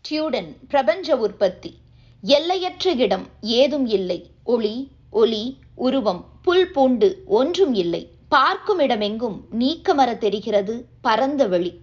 டியூடன் பிரபஞ்ச உற்பத்தி. எல்லையற்ற இடம் ஏதும் இல்லை. ஒளி ஒலி உருவம் புல் பூண்டு ஒன்றும் இல்லை. பார்க்கும் இடமெங்கும் நீக்கமர தெரிகிறது பரந்த வெளி.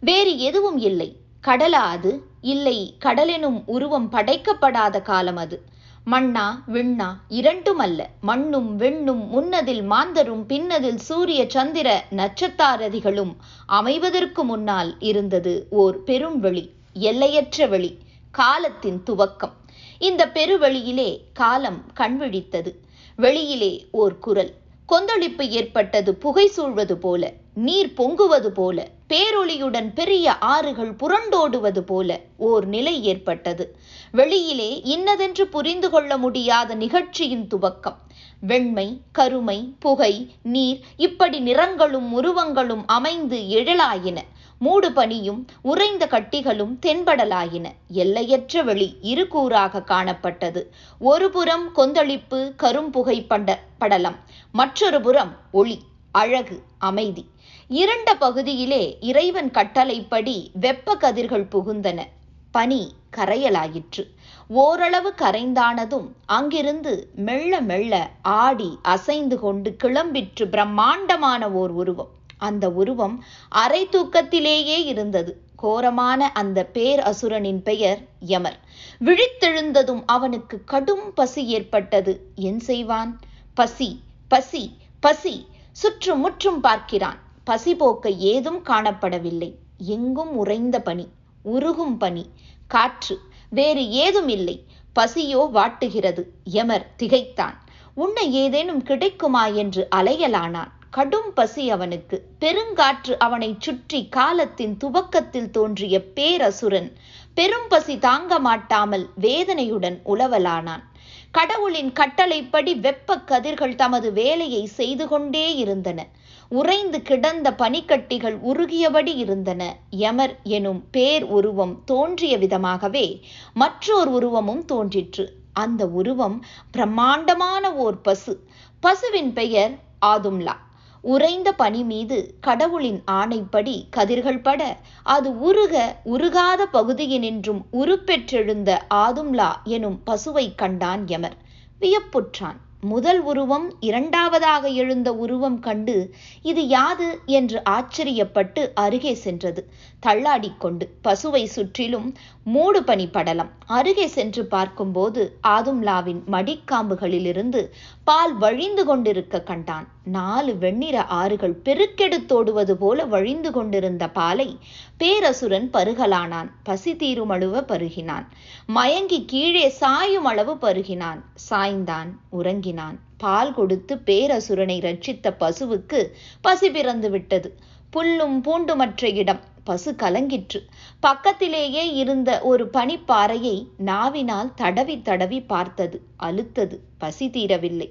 வேறு எதுவும் இல்லை. கடலா அது? இல்லை. கடலெனும் உருவம் படைக்கப்படாத காலம் அது. மண்ணா விண்ணா இரண்டும் அல்ல. மண்ணும் விண்ணும் முன்னதில் மாந்தரும் பின்னதில் சூரிய சந்திர நட்சத்தாரதிகளும் அமைவதற்கு முன்னால் இருந்தது ஓர் பெரும் வெளி. எல்லையற்ற வெளி காலத்தின் துவக்கம். இந்த பெருவெளியிலே காலம் கண்விழித்தது. வெளியிலே ஓர் குரல். கொந்தளிப்பு ஏற்பட்டது புகை சூழ்வது போல நீர் பொங்குவது போல பேரொளியுடன் பெரிய ஆறுகள் புரண்டோடுவது போல ஓர் நிலை ஏற்பட்டது. வெளியிலே இன்னதென்று புரிந்து கொள்ள முடியாத நிகழ்ச்சியின் துவக்கம். வெண்மை கருமை புகை நீர் இப்படி நிறங்களும் உருவங்களும் அமைந்து எழலாயின. மூடு பனியும் உறைந்த கட்டிகளும் தென்படலாயின. எல்லையற்ற வெளி இருகூறாக காணப்பட்டது. ஒரு புறம் கொந்தளிப்பு கரும்புகை பண்ட படலம். மற்றொரு புறம் ஒளி அழகு அமைதி. இரண்ட பகுதியிலே இறைவன் கட்டளைப்படி வெப்ப கதிர்கள் புகுந்தன. பனி கரையலாயிற்று. ஓரளவு கரைந்தானதும் அங்கிருந்து மெல்ல மெல்ல ஆடி அசைந்து கொண்டு கிளம்பிற்று பிரம்மாண்டமான ஓர் உருவம். அந்த உருவம் அரை தூக்கத்திலேயே இருந்தது. கோரமான அந்த பேர் அசுரனின் பெயர் யமர். விழித்தெழுந்ததும் அவனுக்கு கடும் பசி ஏற்பட்டது. என் செய்வான்? பசி பசி பசி. சுற்றும் முற்றும் பார்க்கிறான். பசி போக்க ஏதும் காணப்படவில்லை. எங்கும் உறைந்த பனி உருகும் பனி காற்று வேறு ஏதும் இல்லை. பசியோ வாட்டுகிறது. யமர் திகைத்தான். உன்ன ஏதேனும் கிடைக்குமா என்று அலையலானான். கடும் பசி அவனுக்கு. பெருங்காற்று அவனை சுற்றி காலத்தின் துவக்கத்தில் தோன்றிய பேரசுரன் பெரும் பசி தாங்க மாட்டாமல் வேதனையுடன் உளவலானான் கடவுளின் கட்டளைப்படி வெப்ப கதிர்கள் தமது வேலையை செய்து கொண்டே இருந்தன. உறைந்து கிடந்த பனிக்கட்டிகள் உருகியபடி இருந்தன. யமர் எனும் பேர் உருவம் தோன்றிய விதமாகவே மற்றோர் உருவமும் தோன்றிற்று. அந்த உருவம் பிரம்மாண்டமான ஓர் பசு. பசுவின் பெயர் ஆதும்லா. உறைந்த பனி மீது கடவுளின் ஆணைப்படி கதிர்கள் பட அது உருக உருகாத பகுதியினின்றும் உருப்பெற்றெழுந்த ஆதும்லா எனும் பசுவை கண்டான் யமர். வியப்புற்றான். முதல் உருவம் இரண்டாவதாக எழுந்த உருவம் கண்டு இது யாது என்று ஆச்சரியப்பட்டு அருகே சென்றது. தள்ளாடிக்கொண்டு பசுவை சுற்றிலும் மூடு பனி படலம். அருகே சென்று பார்க்கும்போது ஆதும்லாவின் மடிக்காம்புகளிலிருந்து பால் வழிந்து கொண்டிருக்க கண்டான். நாலு வெண்ணிற ஆறுகள் பெருக்கெடுத்தோடுவது போல வழிந்து கொண்டிருந்த பாலை பேரசுரன் பருகலானான். பசி தீரும் பருகினான். மயங்கி கீழே சாயும் அளவு பருகினான். சாய்ந்தான் உறங்கினான். பால் கொடுத்து பேரசுரனை ரட்சித்த பசுவுக்கு பசி பிறந்து விட்டது புல்லும் பூண்டுமற்ற இடம். பசு கலங்கிற்று. பக்கத்திலேயே இருந்த ஒரு பனிப்பாறையை நாவினால் தடவி தடவி பார்த்தது. அழுத்தது. பசி தீரவில்லை.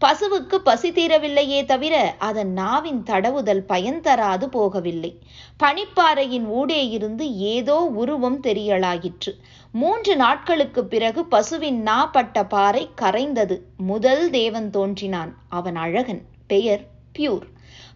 பசுவுக்கு பசி தீரவில்லையே தவிர அதன் நாவின் தடவுதல் பயன் தராது போகவில்லை. பனிப்பாறையின் ஊடே இருந்து ஏதோ உருவம் தெரியலாயிற்று. மூன்று நாட்களுக்கு பிறகு பசுவின் நா பட்ட பாறை கரைந்தது. முதல் தேவன் தோன்றினான். அவன் அழகன். பெயர் பியூர்.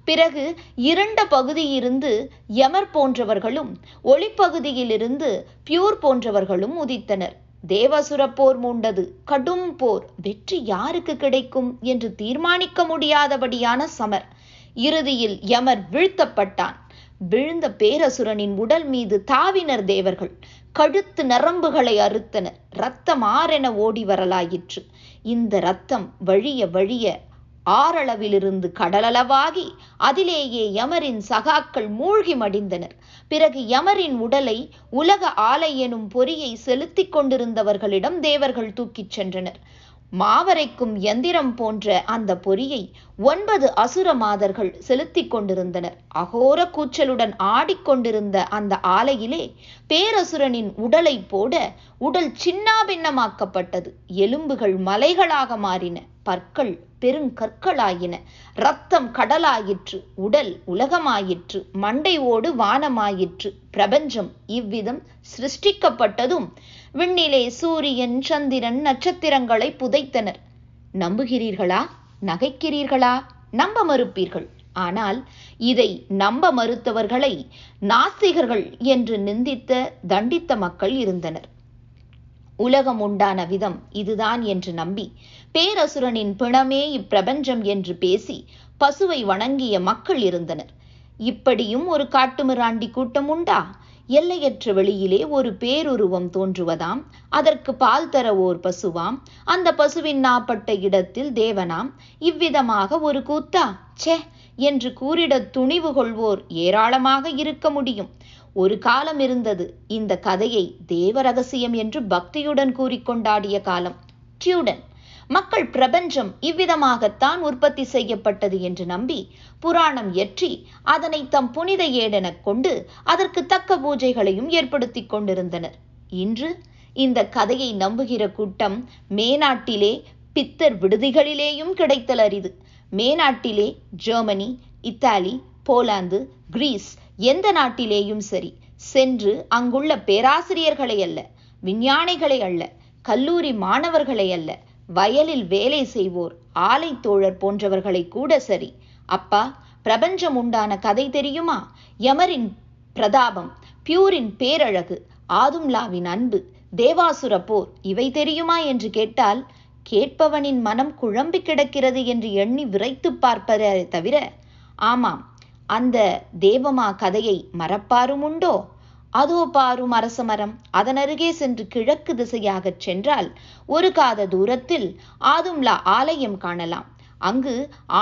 பிறகு இருண்ட பகுதியிலிருந்து யமர் போன்றவர்களும் ஒளிப்பகுதியிலிருந்து பியூர் போன்றவர்களும் உதித்தனர். தேவசுர போர் மூண்டது கடும் போர் வெற்றி யாருக்கு கிடைக்கும் என்று தீர்மானிக்க முடியாதபடியான சமர். இறுதியில் யமர் வீழ்த்தப்பட்டான். விழுந்த பேரசுரனின் உடல் மீது தாவினர் தேவர்கள் கழுத்து நரம்புகளை அறுத்தனர். ரத்தம் ஆரென ஓடி வரலாயிற்று. இந்த ரத்தம் வழிய வழிய ஆறளவிலிருந்து கடலளவாகி அதிலேயே யமரின் சகாக்கள் மூழ்கி மடிந்தனர். பிறகு யமரின் உடலை உலக ஆலை எனும் பொறியை செலுத்திக் கொண்டிருந்தவர்களிடம் தேவர்கள் தூக்கிச் சென்றனர். மாவரைக்கும் எந்திரம் போன்ற அந்த பொறியை ஒன்பது அசுர மாதர்கள் செலுத்திக் கொண்டிருந்தனர். அகோர கூச்சலுடன் ஆடிக்கொண்டிருந்த அந்த ஆலையிலே பேரசுரனின் உடலை போட உடல் சின்னாபின்னமாக்கப்பட்டது. எலும்புகள் மலைகளாக மாறின. பற்கள் பெருங்கற்களாயின ரத்தம் கடலாயிற்று உடல் உலகமாயிற்று மண்டை ஓடு வானமாயிற்று. பிரபஞ்சம் இவ்விதம் சிருஷ்டிக்கப்பட்டதும் விண்ணிலே சூரியன் சந்திரன் நட்சத்திரங்களை புதைத்தனர். நம்புகிறீர்களா? நகைக்கிறீர்களா? நம்ப மறுப்பீர்கள். ஆனால் இதை நம்ப மறுத்தவர்களை நாஸ்திகர்கள் என்று நிந்தித்த தண்டித்த மக்கள் இருந்தனர். உலகம் உண்டான விதம் இதுதான் என்று நம்பி பேரசுரனின் பிணமே இப்பிரபஞ்சம் என்று பேசி பசுவை வணங்கிய மக்கள் இருந்தனர். இப்படியும் ஒரு காட்டுமிராண்டி கூட்டம் உண்டா? எல்லையற்ற வெளியிலே ஒரு பேருருவம் தோன்றுவதாம். அதற்கு பால் தர ஓர் பசுவாம். அந்த பசுவின் நாப்பட்ட இடத்தில் தேவனாம். இவ்விதமாக ஒரு கூத்தா? ச்சே! என்று கூறிட துணிவு கொள்வோர் ஏராளமாக இருக்க முடியும். ஒரு காலம் இருந்தது. இந்த கதையை தேவ ரகசியம் என்று பக்தியுடன் கூறிக்கொண்டாடிய காலம். டியூடன். மக்கள் பிரபஞ்சம் இவ்விதமாகத்தான் உற்பத்தி செய்யப்பட்டது என்று நம்பி புராணம் எற்றி அதனை தம் புனித ஏடெனக் கொண்டு அதற்கு தக்க பூஜைகளையும் ஏற்படுத்தி கொண்டிருந்தனர். இன்று இந்த கதையை நம்புகிற கூட்டம் மேநாட்டிலே பித்தர் விடுதிகளிலேயும் கிடைத்தல் அரிது. மேநாட்டிலே ஜெர்மனி இத்தாலி போலாந்து கிரீஸ் எந்த நாட்டிலேயும் சரி சென்று அங்குள்ள பேராசிரியர்களை அல்ல விஞ்ஞானிகளை அல்ல கல்லூரி மாணவர்களை அல்ல வயலில் வேலை செய்வோர் ஆலைத்தோழர் போன்றவர்களை கூட சரி. அப்பா பிரபஞ்சம் உண்டான கதை தெரியுமா? யமரின் பிரதாபம் பியூரின் பேரழகு ஆதும்லாவின் அன்பு தேவாசுர போர் இவை தெரியுமா என்று கேட்டால் கேட்பவனின் மனம் குழம்பி கிடக்கிறது என்று எண்ணி விரைத்து பார்ப்பதே தவிர. ஆமாம் அந்த தேவமா கதையை மறப்பாரும் உண்டோ? அதோ பாரும் அரசமரம் அதனருகே சென்று கிழக்கு திசையாகச் சென்றால் ஒரு காத தூரத்தில் ஆதும்லா ஆலயம் காணலாம். அங்கு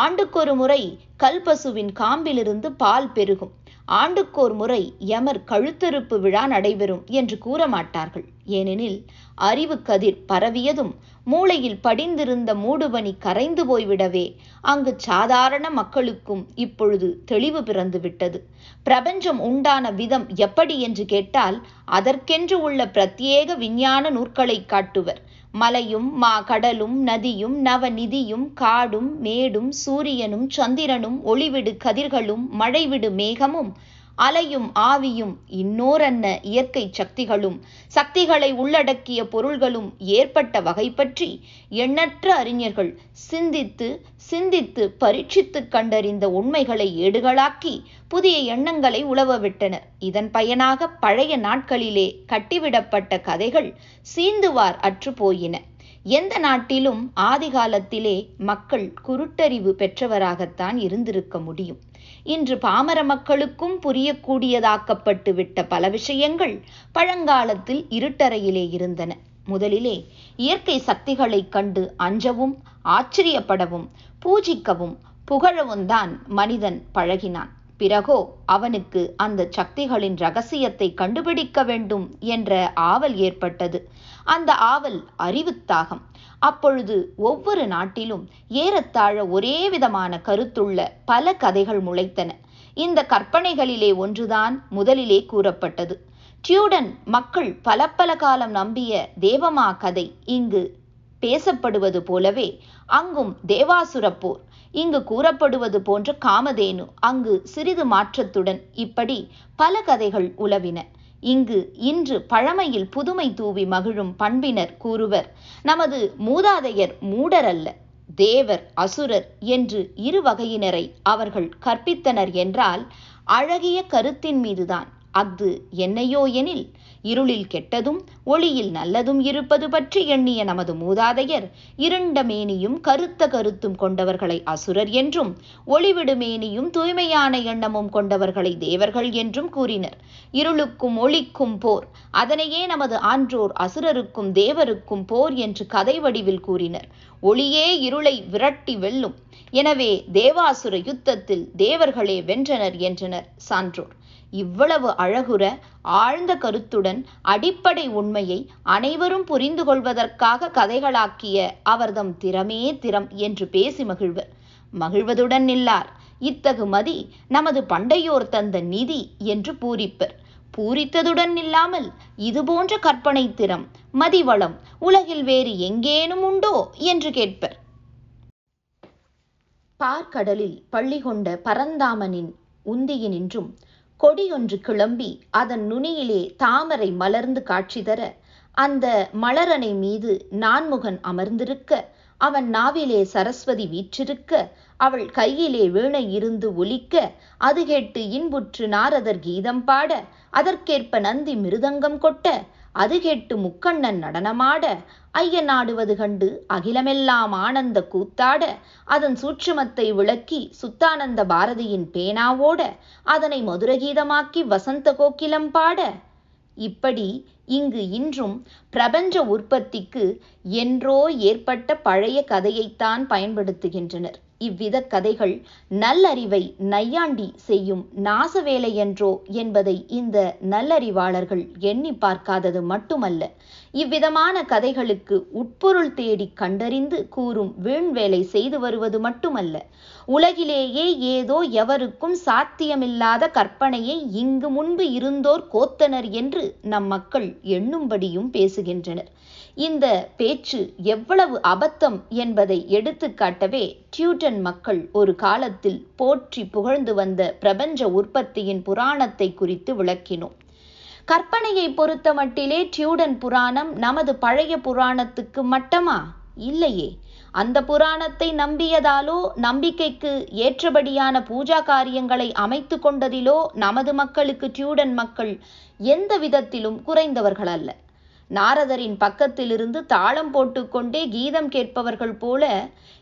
ஆண்டுக்கொரு முறை கல்பசுவின் காம்பிலிருந்து பால் பெருகும். ஆண்டுக்கோர் முறை யமர் கழுத்தறுப்பு விழா நடைபெறும் என்று கூற மாட்டார்கள் ஏனெனில் அறிவு கதிர் பரவியதும் மூளையில் படிந்திருந்த மூடுபனி கரைந்து போய்விடவே அங்கு சாதாரண மக்களுக்கும் இப்பொழுது தெளிவு பிறந்துவிட்டது. பிரபஞ்சம் உண்டான விதம் எப்படி என்று கேட்டால் அதற்கென்று உள்ள பிரத்யேக விஞ்ஞான நூற்களை காட்டுவர். மலையும் மா கடலும் நதியும் நவநிதியும் காடும் மேடும் சூரியனும் சந்திரனும் ஒளிவிடு கதிர்களும் மழைவிடு மேகமும் அலையும் ஆவியும் இன்னோரன்ன இயற்கை சக்திகளும் சக்திகளை உள்ளடக்கிய பொருள்களும் ஏற்பட்ட வகை பற்றி எண்ணற்ற அறிஞர்கள் சிந்தித்து சிந்தித்து பரீட்சித்து கண்டறிந்த உண்மைகளை ஏடுகளாக்கி புதிய எண்ணங்களை உழவவிட்டனர் இதன் பயனாக பழைய நாட்களிலே கட்டிவிடப்பட்ட கதைகள் சீந்துவார் அற்று போயின. எந்த நாட்டிலும் ஆதிகாலத்திலே மக்கள் குருட்டறிவு பெற்றவராகத்தான் இருந்திருக்க முடியும். இன்று பாமர மக்களுக்கும் புரியக்கூடியதாக்கப்பட்டு விட்ட பல விஷயங்கள் பழங்காலத்தில் இருட்டறையிலே இருந்தன. முதலிலே இயற்கை சக்திகளைக் கண்டு அஞ்சவும் ஆச்சரியப்படவும் பூஜிக்கவும் புகழவும் தான் மனிதன் பழகினான். பிறகோ அவனுக்கு அந்த சக்திகளின் ரகசியத்தை கண்டுபிடிக்க வேண்டும் என்ற ஆவல் ஏற்பட்டது. அந்த ஆவல் அறிவுத்தாகம் அப்பொழுது ஒவ்வொரு நாட்டிலும் ஏறத்தாழ ஒரே விதமான கருத்துள்ள பல கதைகள் முளைத்தன. இந்த கற்பனைகளிலே ஒன்றுதான் முதலிலே கூறப்பட்டது. டியூடன் மக்கள் பல பல காலம் நம்பிய தேவமா கதை இங்கு பேசப்படுவது போலவே அங்கும் தேவாசுரப்போர் இங்கு கூறப்படுவது போன்ற காமதேனு அங்கு சிறிது மாற்றத்துடன் இப்படி பல கதைகள் உலவின. இங்கு இன்று பழமையில் புதுமை தூவி மகிழும் பண்பினர் கூறுவர் நமது மூதாதையர் மூடரல்ல தேவர் அசுரர் என்று இரு வகையினரை அவர்கள் கற்பித்தனர் என்றால் அழகிய கருத்தின் மீதுதான். அஃது என்னையோ எனில் இருளில் கெட்டதும் ஒளியில் நல்லதும் இருப்பது பற்றி எண்ணிய நமது மூதாதையர் இருண்ட மேனியும் கருத்த கருத்தும் கொண்டவர்களை அசுரர் என்றும் ஒளிவிடு மேனியும் தூய்மையான எண்ணமும் கொண்டவர்களை தேவர்கள் என்றும் கூறினர். இருளுக்கும் ஒளிக்கும் போர் அதனையே நமது ஆன்றோர் அசுரருக்கும் தேவருக்கும் போர் என்று கதை வடிவில் கூறினர். ஒளியே இருளை விரட்டி வெல்லும். எனவே தேவாசுர யுத்தத்தில் தேவர்களே வென்றனர் என்றனர் சான்றோர். இவ்வளவு அழகுற ஆழ்ந்த கருத்துடன் அடிப்படை உண்மையை அனைவரும் புரிந்து கொள்வதற்காக கதைகளாக்கிய அவர்தம் திறமே திறம் என்று பேசி மகிழ்வர். மகிழ்வதுடன் நில்லார். இத்தகு மதி நமது பண்டையோர் தந்த நிதி என்று பூரிப்பர். பூரித்ததுடன் இல்லாமல் இதுபோன்ற கற்பனை திறம் மதிவளம் உலகில் வேறு எங்கேனும் உண்டோ என்று கேட்பர். பார்க்கடலில் பள்ளி கொண்ட பரந்தாமனின் உந்தியினின்றும் கொடியொன்று கிளம்பி அதன் நுனியிலே தாமரை மலர்ந்து காட்சி தர அந்த மலரணை மீது நான்முகன் அமர்ந்திருக்க அவன் நாவிலே சரஸ்வதி வீற்றிருக்க அவள் கையிலே வீணை இருந்து ஒலிக்க அது கேட்டு இன்புற்று நாரதர் கீதம் பாட அதற்கேற்ப நந்தி மிருதங்கம் கொட்ட அது கேட்டு முக்கண்ணன் நடனமாட ஐயன் ஆடுவது கண்டு அகிலமெல்லாம் ஆனந்த கூத்தாட அதன் சூட்சுமத்தை விளக்கி சுத்தானந்த பாரதியின் பேனாவோட அதனை மதுரகீதமாக்கி வசந்த கோக்கிலம் பாட. இப்படி இங்கு இன்றும் பிரபஞ்ச உற்பத்திக்கு என்றோ ஏற்பட்ட பழைய கதையைத்தான் பயன்படுத்துகின்றனர். இவ்வித கதைகள் நல்லறிவை நையாண்டி செய்யும் நாசவேலை என்றோ என்பதை இந்த நல்லறிவாளர்கள் எண்ணி பார்க்காதது மட்டுமல்ல இவ்விதமான கதைகளுக்கு உட்பொருள் தேடி கண்டறிந்து கூறும் வீண்வேலை செய்து வருவது மட்டுமல்ல உலகிலேயே ஏதோ எவருக்கும் சாத்தியமில்லாத கற்பனையை இங்கு முன்பு இருந்தோர் கோத்தனர் என்று நம் மக்கள் எண்ணும்படியும் பேசுகின்றனர். இந்த பேச்சு எவ்வளவு அபத்தம் என்பதை எடுத்துக்காட்டவே டியூட்டன் மக்கள் ஒரு காலத்தில் போற்றி புகழ்ந்து வந்த பிரபஞ்ச உற்பத்தியின் புராணத்தை குறித்து விளக்கினோம். கற்பனையை பொறுத்த மட்டிலே டியூடன் புராணம் நமது பழைய புராணத்துக்கு மட்டமா? இல்லையே. அந்த புராணத்தை நம்பியதாலோ நம்பிக்கைக்கு ஏற்றபடியான பூஜா காரியங்களை அமைத்து கொண்டதிலோ நமது மக்களுக்கு டியூடன் மக்கள் எந்த விதத்திலும் குறைந்தவர்கள் அல்ல. நாரதரின் பக்கத்திலிருந்து தாளம் போட்டுக்கொண்டே கீதம் கேட்பவர்கள் போல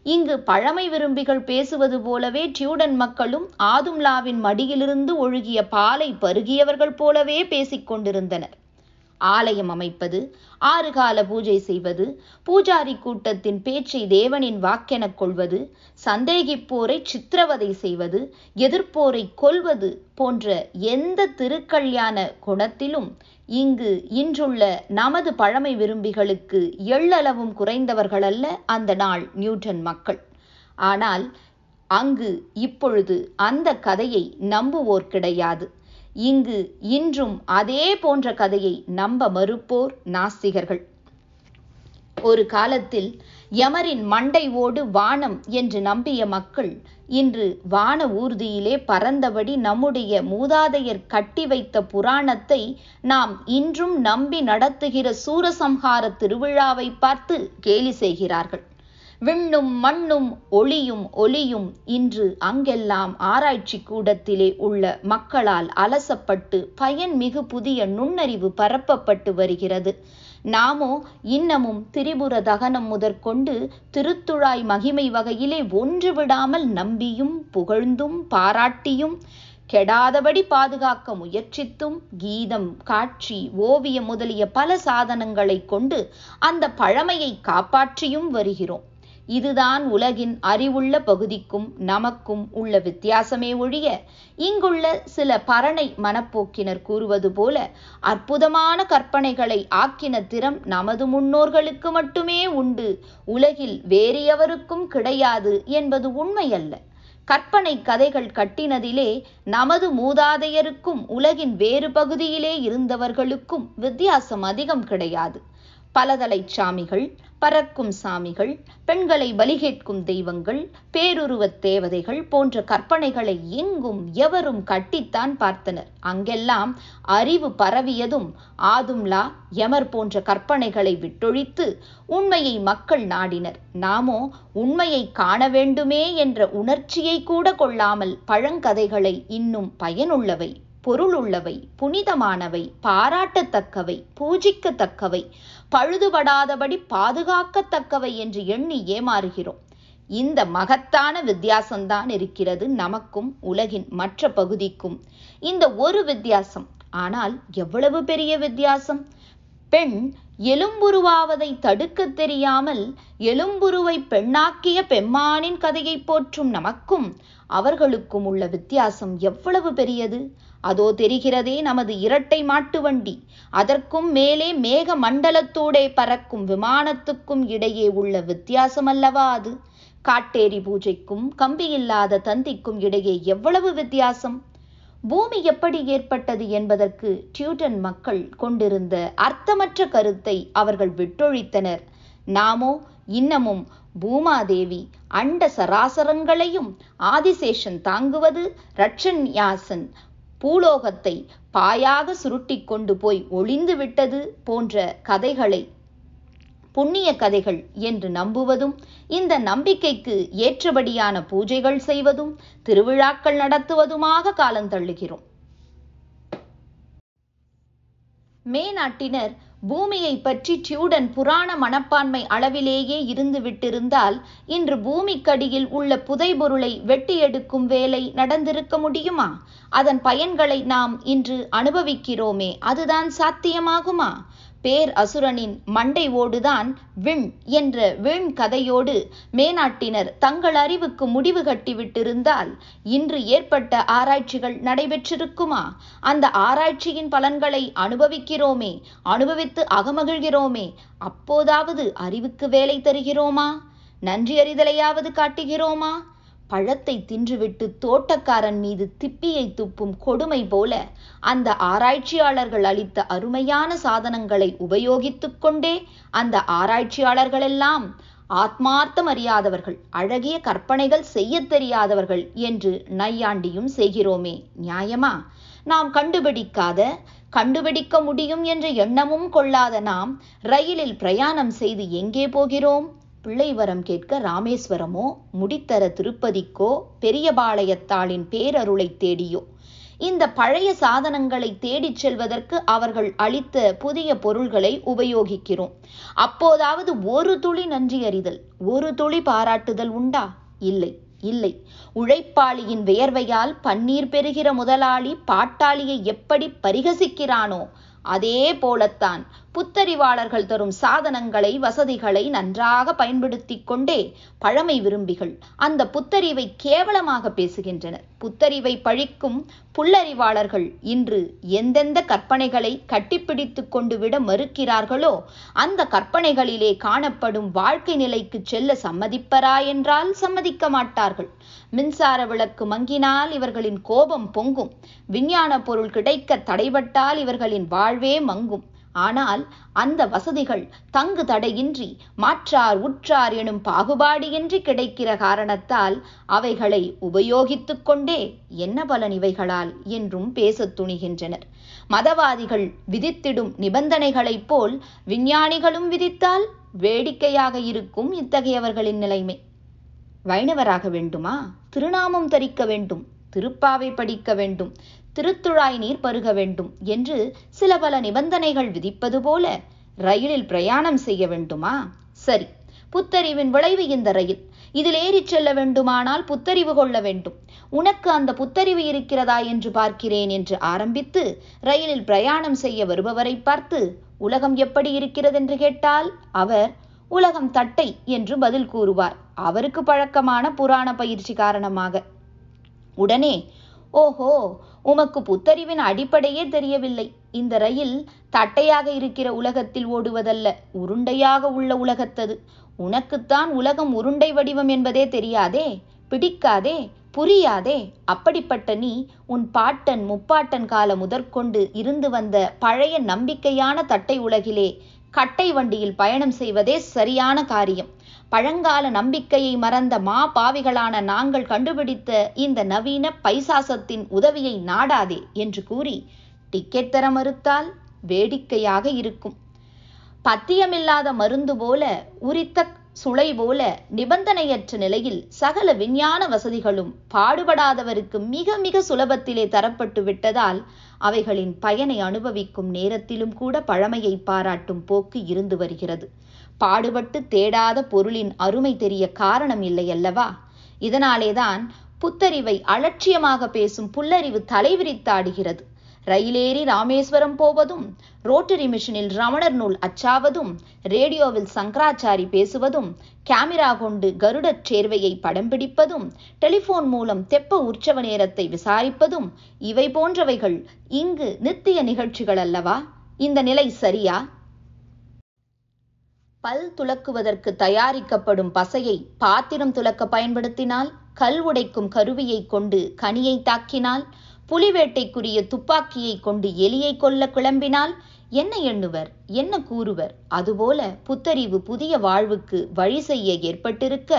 இங்கு பழமை விரும்பிகள் பேசுவது போலவே டியூடன் மக்களும் ஆதும்லாவின் மடியிலிருந்து ஒழுகிய பாலை பருகியவர்கள் போலவே பேசிக் கொண்டிருந்தனர் ஆலயம் அமைப்பது ஆறு கால பூஜை செய்வது பூஜாரி கூட்டத்தின் பேச்சை தேவனின் வாக்கெனக் கொள்வது சந்தேகிப்போரை சித்திரவதை செய்வது எதிர்ப்போரை கொல்வது போன்ற எந்த திருக்கல்யாண குணத்திலும் இங்கு இன்றுள்ள நமது பழமை விரும்பிகளுக்கு எள்ளளவும் குறைந்தவர்களல்ல அந்த நாள் நியூட்டன் மக்கள். ஆனால் அங்கு இப்பொழுது அந்த கதையை நம்புவோர் கிடையாது. இங்கு இன்றும் அதே போன்ற கதையை நம்ப மறுப்போர் நாஸ்திகர்கள். ஒரு காலத்தில் யமரின் மண்டை ஓடு வானம் என்று நம்பிய மக்கள் இன்று வான ஊர்தியிலே பறந்தபடி நம்முடைய மூதாதையர் கட்டி வைத்த புராணத்தை நாம் இன்றும் நம்பி நடத்துகிற சூரசம்ஹார திருவிழாவை பார்த்து கேலி செய்கிறார்கள். விண்ணும் மண்ணும் ஒளியும் ஒலியும் இன்று அங்கெல்லாம் ஆராய்ச்சி கூடத்திலே உள்ள மக்களால் அலசப்பட்டு பயன் மிகு புதிய நுண்ணறிவு பரப்பப்பட்டு வருகிறது. நாமோ இன்னமும் திரிபுர தகனம் முதற்கொண்டு திருத்துழாய் மகிமை வகையிலே ஒன்று விடாமல் நம்பியும் புகழ்ந்தும் பாராட்டியும் கெடாதபடி பாதுகாக்க முயற்சித்தும் கீதம் காட்சி ஓவியம் முதலிய பல சாதனங்களை கொண்டு அந்த பழமையை காப்பாற்றியும் வருகிறோம். இதுதான் உலகின் அறிவுள்ள பகுதிக்கும் நமக்கும் உள்ள வித்தியாசமே ஒழிய இங்குள்ள சில பரணை மனப்போக்கினர் கூறுவது போல அற்புதமான கற்பனைகளை ஆக்கின திறம் நமது முன்னோர்களுக்கு மட்டுமே உண்டு. உலகில் வேறு எவருக்கும் கிடையாது என்பது உண்மையல்ல. கற்பனை கதைகள் கட்டினதிலே நமது மூதாதையருக்கும் உலகின் வேறு பகுதியிலே இருந்தவர்களுக்கும் வித்தியாசம் அதிகம் கிடையாது. பலதலை சாமிகள் பறக்கும் சாமிகள் பெண்களை பலி கேட்கும் தெய்வங்கள் பேருருவத் தேவதைகள் போன்ற கற்பனைகளை எங்கும் எவரும் கட்டித்தான் பார்த்தனர். அங்கெல்லாம் அறிவு பரவியதும் ஆதும்லா யமர் போன்ற கற்பனைகளை விட்டொழித்து உண்மையை மக்கள் நாடினர். நாமோ உண்மையை காண வேண்டுமே என்ற உணர்ச்சியை கூட கொள்ளாமல் பழங்கதைகளை இன்னும் பயனுள்ளவை. பொருளுள்ளவை புனிதமானவை பாராட்டத்தக்கவை பூஜிக்கத்தக்கவை பழுதுபடாதபடி பாதுகாக்கத்தக்கவை என்று எண்ணி ஏமாறுகிறோம். இந்த மகத்தான வித்தியாசம்தான் இருக்கிறது நமக்கும் உலகின் மற்ற பகுதிக்கும். இந்த ஒரு வித்தியாசம். ஆனால் எவ்வளவு பெரிய வித்தியாசம்? பெண் எலும்புருவாவதை தடுக்க தெரியாமல் எலும்புருவை பெண்ணாக்கிய பெம்மானின் கதையை போற்றும் நமக்கும் அவர்களுக்கும் உள்ள வித்தியாசம் எவ்வளவு பெரியது? அதோ தெரிகிறதே நமது இரட்டை மாட்டு வண்டி. அதற்கும் மேலே மேக மண்டலத்தூடே பறக்கும் விமானத்துக்கும் இடையே உள்ள வித்தியாசம் அல்லவா அது? காட்டேரி பூஜைக்கும் கம்பியில்லாத தந்திக்கும் இடையே எவ்வளவு வித்தியாசம்? பூமி எப்படி ஏற்பட்டது என்பதற்கு டியூட்டன் மக்கள் கொண்டிருந்த அர்த்தமற்ற கருத்தை அவர்கள் விட்டொழித்தனர். நாமோ இன்னமும் பூமாதேவி அண்ட சராசரங்களையும் ஆதிசேஷன் தாங்குவது ரட்சன்யாசன் பூலோகத்தை பாயாக சுருட்டி கொண்டு போய் ஒளிந்து விட்டது போன்ற கதைகளை புண்ணிய கதைகள் என்று நம்புவதும் இந்த நம்பிக்கைக்கு ஏற்றபடியான பூஜைகள் செய்வதும் திருவிழாக்கள் நடத்துவதுமாக காலந்தள்ளுகிறோம் மேநாட்டினர் பூமியை பற்றி டியூடன் புராண மனப்பான்மை அளவிலேயே இருந்து விட்டிருந்தால் இன்று பூமிக்கடியில் உள்ள புதைபொருளை வெட்டி எடுக்கும் வேலை நடந்திருக்க முடியுமா? அதன் பயன்களை நாம் இன்று அனுபவிக்கிறோமே அதுதான் சாத்தியமாகுமா? பேர் அசுரனின் மண்டை ஓடுதான் விண் என்ற வீண் கதையோடு மேனாட்டினர் தங்கள் அறிவுக்கு முடிவு கட்டிவிட்டிருந்தால் இன்று ஏற்பட்ட ஆராய்ச்சிகள் நடைபெற்றிருக்குமா? அந்த ஆராய்ச்சியின் பலன்களை அனுபவிக்கிறோமே அனுபவித்து அகமகிழ்கிறோமே அப்போதாவது அறிவுக்கு வேலை தருகிறோமா? நன்றி அறிதலையாவது காட்டுகிறோமா? பழத்தை தின்றுவிட்டு தோட்டக்காரன் மீது திப்பியை துப்பும் கொடுமை போல அந்த ஆராய்ச்சியாளர்கள் அளித்த அருமையான சாதனங்களை உபயோகித்துக் கொண்டே அந்த ஆராய்ச்சியாளர்களெல்லாம் ஆத்மார்த்தம் அறியாதவர்கள் அழகிய கற்பனைகள் செய்ய தெரியாதவர்கள் என்று நையாண்டியும் செய்கிறோமே நியாயமா? நாம் கண்டுபிடிக்காத கண்டுபிடிக்க முடியும் என்ற எண்ணமும் கொள்ளாத நாம் ரயிலில் பிரயாணம் செய்து எங்கே போகிறோம்? பிள்ளை வரம் கேட்க ராமேஸ்வரமோ? முடித்தர திருப்பதிக்கோ? பெரியபாளையத்தாளின் பேரருளை தேடியோ? இந்த பழைய சாதனங்களை தேடிச் செல்வதற்கு அவர்கள் அளித்த புதிய பொருள்களை உபயோகிக்கிறோம். அப்போதாவது ஒரு துளி நன்றி அறிதல் ஒரு துளி பாராட்டுதல் உண்டா? இல்லை இல்லை. உழைப்பாளியின் வியர்வையால் பன்னீர் பெறுகிற முதலாளி பாட்டாளியை எப்படி பரிகசிக்கிறானோ அதே போலத்தான். புத்தறிவாளர்கள் தரும் சாதனங்களை வசதிகளை நன்றாக பயன்படுத்தி கொண்டே பழமை விரும்பிகள். அந்த புத்தறிவை கேவலமாக பேசுகின்றனர். புத்தறிவை பழிக்கும் புல்லறிவாளர்கள் இன்று எந்தெந்த கற்பனைகளை கட்டிப்பிடித்து கொண்டு விட மறுக்கிறார்களோ அந்த கற்பனைகளிலே காணப்படும் வாழ்க்கை நிலைக்கு செல்ல சம்மதிப்பரா என்றால் சம்மதிக்க மாட்டார்கள். மின்சார விளக்கு மங்கினால் இவர்களின் கோபம் பொங்கும். விஞ்ஞான பொருள் கிடைக்க தடைபட்டால் இவர்களின் வாழ்வே மங்கும். ஆனால் அந்த வசதிகள் தங்கு தடையின்றி மாற்றார் உற்றார் எனும் பாகுபாடியின்றி கிடைக்கிற காரணத்தால் அவைகளை உபயோகித்துக் கொண்டே என்ன பலன் இவைகளால் என்றும் பேசத் துணிகின்றனர். மதவாதிகள் விதித்திடும் நிபந்தனைகளைப் போல் விஞ்ஞானிகளும் விதித்தால் வேடிக்கையாக இருக்கும் இத்தகையவர்களின் நிலைமை. வைணவராக வேண்டுமா? திருநாமம் தரிக்க வேண்டும். திருப்பாவை படிக்க வேண்டும். திருத்துழாய் நீர் பருக வேண்டும் என்று சில பல நிபந்தனைகள் விதிப்பது போல ரயிலில் பிரயாணம் செய்ய வேண்டுமா? சரி புத்தறிவின் விளைவு இந்த ரயில். இதில் ஏறிச் செல்ல வேண்டுமானால் புத்தறிவு கொள்ள வேண்டும். உனக்கு அந்த புத்தறிவு இருக்கிறதா என்று பார்க்கிறேன் என்று ஆரம்பித்து ரயிலில் பிரயாணம் செய்ய வருபவரை பார்த்து உலகம் எப்படி இருக்கிறது? என்று கேட்டால் அவர் உலகம் தட்டை என்று பதில் கூறுவார். அவருக்கு பழக்கமான புராண பயிற்சி காரணமாக. உடனே ஓஹோ உமக்கு புத்தறிவின் அடிப்படையே தெரியவில்லை. இந்த ரயில் தட்டையாக இருக்கிற உலகத்தில் ஓடுவதல்ல உருண்டையாக உள்ள உலகத்தது. உனக்குத்தான் உலகம் உருண்டை வடிவம் என்பதே தெரியாதே பிடிக்காதே புரியாதே. அப்படிப்பட்ட நீ உன் பாட்டன் முப்பாட்டன் காலம் முதற்கொண்டு இருந்து வந்த பழைய நம்பிக்கையான தட்டை உலகிலே கட்டை வண்டியில் பயணம் செய்வதே சரியான காரியம். பழங்கால நம்பிக்கையை மறந்த மா பாவிகளான நாங்கள் கண்டுபிடித்த இந்த நவீன பைசாசத்தின் உதவியை நாடாதே என்று கூறி டிக்கெட் தர மறுத்தால் வேடிக்கையாக இருக்கும். பத்தியமில்லாத மருந்து போல உரித்த சுளை போல நிபந்தனையற்ற நிலையில் சகல விஞ்ஞான வசதிகளும் பாடுபடாதவருக்கு மிக மிக சுலபத்திலே தரப்பட்டு விட்டதால் அவைகளின் பயனை அனுபவிக்கும் நேரத்திலும் கூட பழமையை பாராட்டும் போக்கு இருந்து வருகிறது. பாடுபட்டு தேடாத பொருளின் அருமை தெரிய காரணம் இல்லை அல்லவா? இதனாலேதான் புத்தறிவை அலட்சியமாக பேசும் புல்லறிவு தலைவிரித்தாடுகிறது. ரயிலேறி ராமேஸ்வரம் போவதும் ரோட்டரி மிஷினில் ரமணர் நூல் அச்சாவதும் ரேடியோவில் சங்கராச்சாரி பேசுவதும் கேமரா கொண்டு கருடச் சேர்வையை படம் பிடிப்பதும் டெலிபோன் மூலம் தெப்ப உற்சவ நேரத்தை விசாரிப்பதும் இவை போன்றவைகள் இங்கு நித்திய நிகழ்ச்சிகள் அல்லவா? இந்த நிலை சரியா? பல் துலக்குவதற்கு தயாரிக்கப்படும் பசையை பாத்திரம் துலக்க பயன்படுத்தினால் கல் உடைக்கும் கருவியை கொண்டு கனியை தாக்கினால் புலிவேட்டைக்குரிய துப்பாக்கியை கொண்டு எலியை கொல்ல கிளம்பினால் என்ன எண்ணுவர் என்ன கூறுவர்? அதுபோல புத்தறிவு புதிய வாழ்வுக்கு வழி செய்ய ஏற்பட்டிருக்க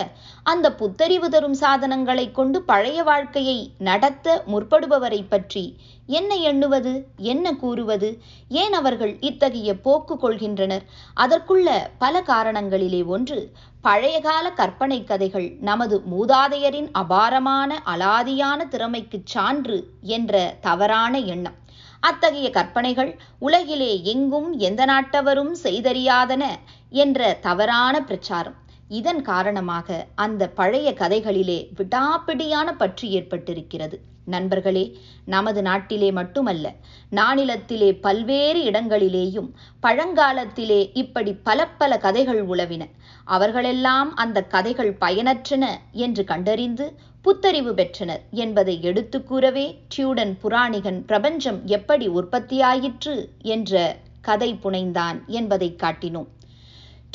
அந்த புத்தறிவு தரும் சாதனங்களை கொண்டு பழைய வாழ்க்கையை நடத்த முற்படுபவரை பற்றி என்ன எண்ணுவது என்ன கூறுவது? ஏன் அவர்கள் இத்தகைய போக்கு கொள்கின்றனர்? அதற்குள்ள பல காரணங்களிலே ஒன்று பழைய கால கற்பனை கதைகள் நமது மூதாதையரின் அபாரமான அலாதியான திறமைக்குச் சான்று என்ற தவறான எண்ணம். அத்தகைய கற்பனைகள் உலகிலே எங்கும் எந்த நாட்டவரும் செய்தறியாதன என்ற தவறான பிரச்சாரம். இதன் காரணமாக அந்த பழைய கதைகளிலே விடாப்பிடியான பற்று ஏற்பட்டிருக்கிறது. நண்பர்களே நமது நாட்டிலே மட்டுமல்ல நாநிலத்திலே பல்வேறு இடங்களிலேயும் பழங்காலத்திலே இப்படி பல பல கதைகள் உளவின அவர்களெல்லாம் அந்த கதைகள் பயனற்றன என்று கண்டறிந்து புத்தறிவு பெற்றனர் என்பதை எடுத்து கூறவே டியூடன் புராணிகன் பிரபஞ்சம் எப்படி உற்பத்தியாயிற்று என்ற கதை புனைந்தான் என்பதை காட்டினோம்.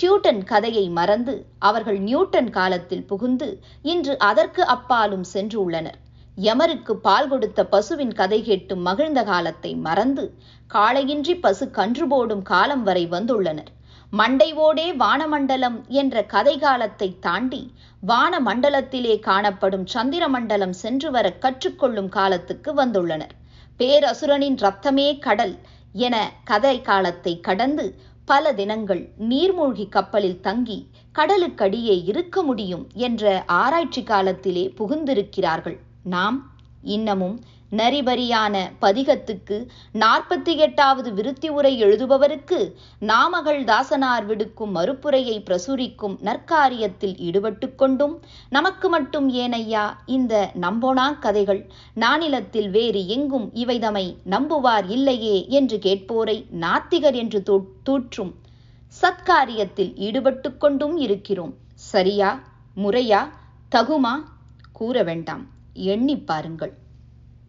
டியூட்டன் கதையை மறந்து அவர்கள் நியூட்டன் காலத்தில் புகுந்து இன்று அதற்கு அப்பாலும் சென்று உள்ளனர். யமருக்கு பால் கொடுத்த பசுவின் கதை கேட்டு மகிழ்ந்த காலத்தை மறந்து காளையின்றி பசு கன்று போடும் காலம் வரை வந்துள்ளனர். மண்டைவோடே வானமண்டலம் என்ற கதை காலத்தை தாண்டி வானமண்டலத்திலே காணப்படும் சந்திர மண்டலம் சென்று வர கற்றுக்கொள்ளும் காலத்துக்கு வந்துள்ளனர். பேரசுரனின் ரத்தமே கடல் என கதை காலத்தை கடந்து பல தினங்கள் நீர்மூழ்கி கப்பலில் தங்கி கடலுக்கடியே இருக்க முடியும் என்ற ஆராய்ச்சி காலத்திலே புகுந்திருக்கிறார்கள். நாம் இன்னமும் நரிபரியான பதிகத்துக்கு நாற்பத்தி எட்டாவது விருத்தி உரை எழுதுபவருக்கு நாமகள் தாசனார் விடுக்கும் மறுப்புரையை பிரசுரிக்கும் நற்காரியத்தில் ஈடுபட்டு கொண்டும் நமக்கு மட்டும் ஏனையா இந்த நம்போனா கதைகள்? நானிலத்தில் வேறு எங்கும் இவைதமை நம்புவார் இல்லையே என்று கேட்போரை நாத்திகர் என்று தூற்றும் சத்காரியத்தில் ஈடுபட்டு கொண்டும் இருக்கிறோம். சரியா முறையா தகுமா? கூற வேண்டாம். எண்ணி பாருங்கள்.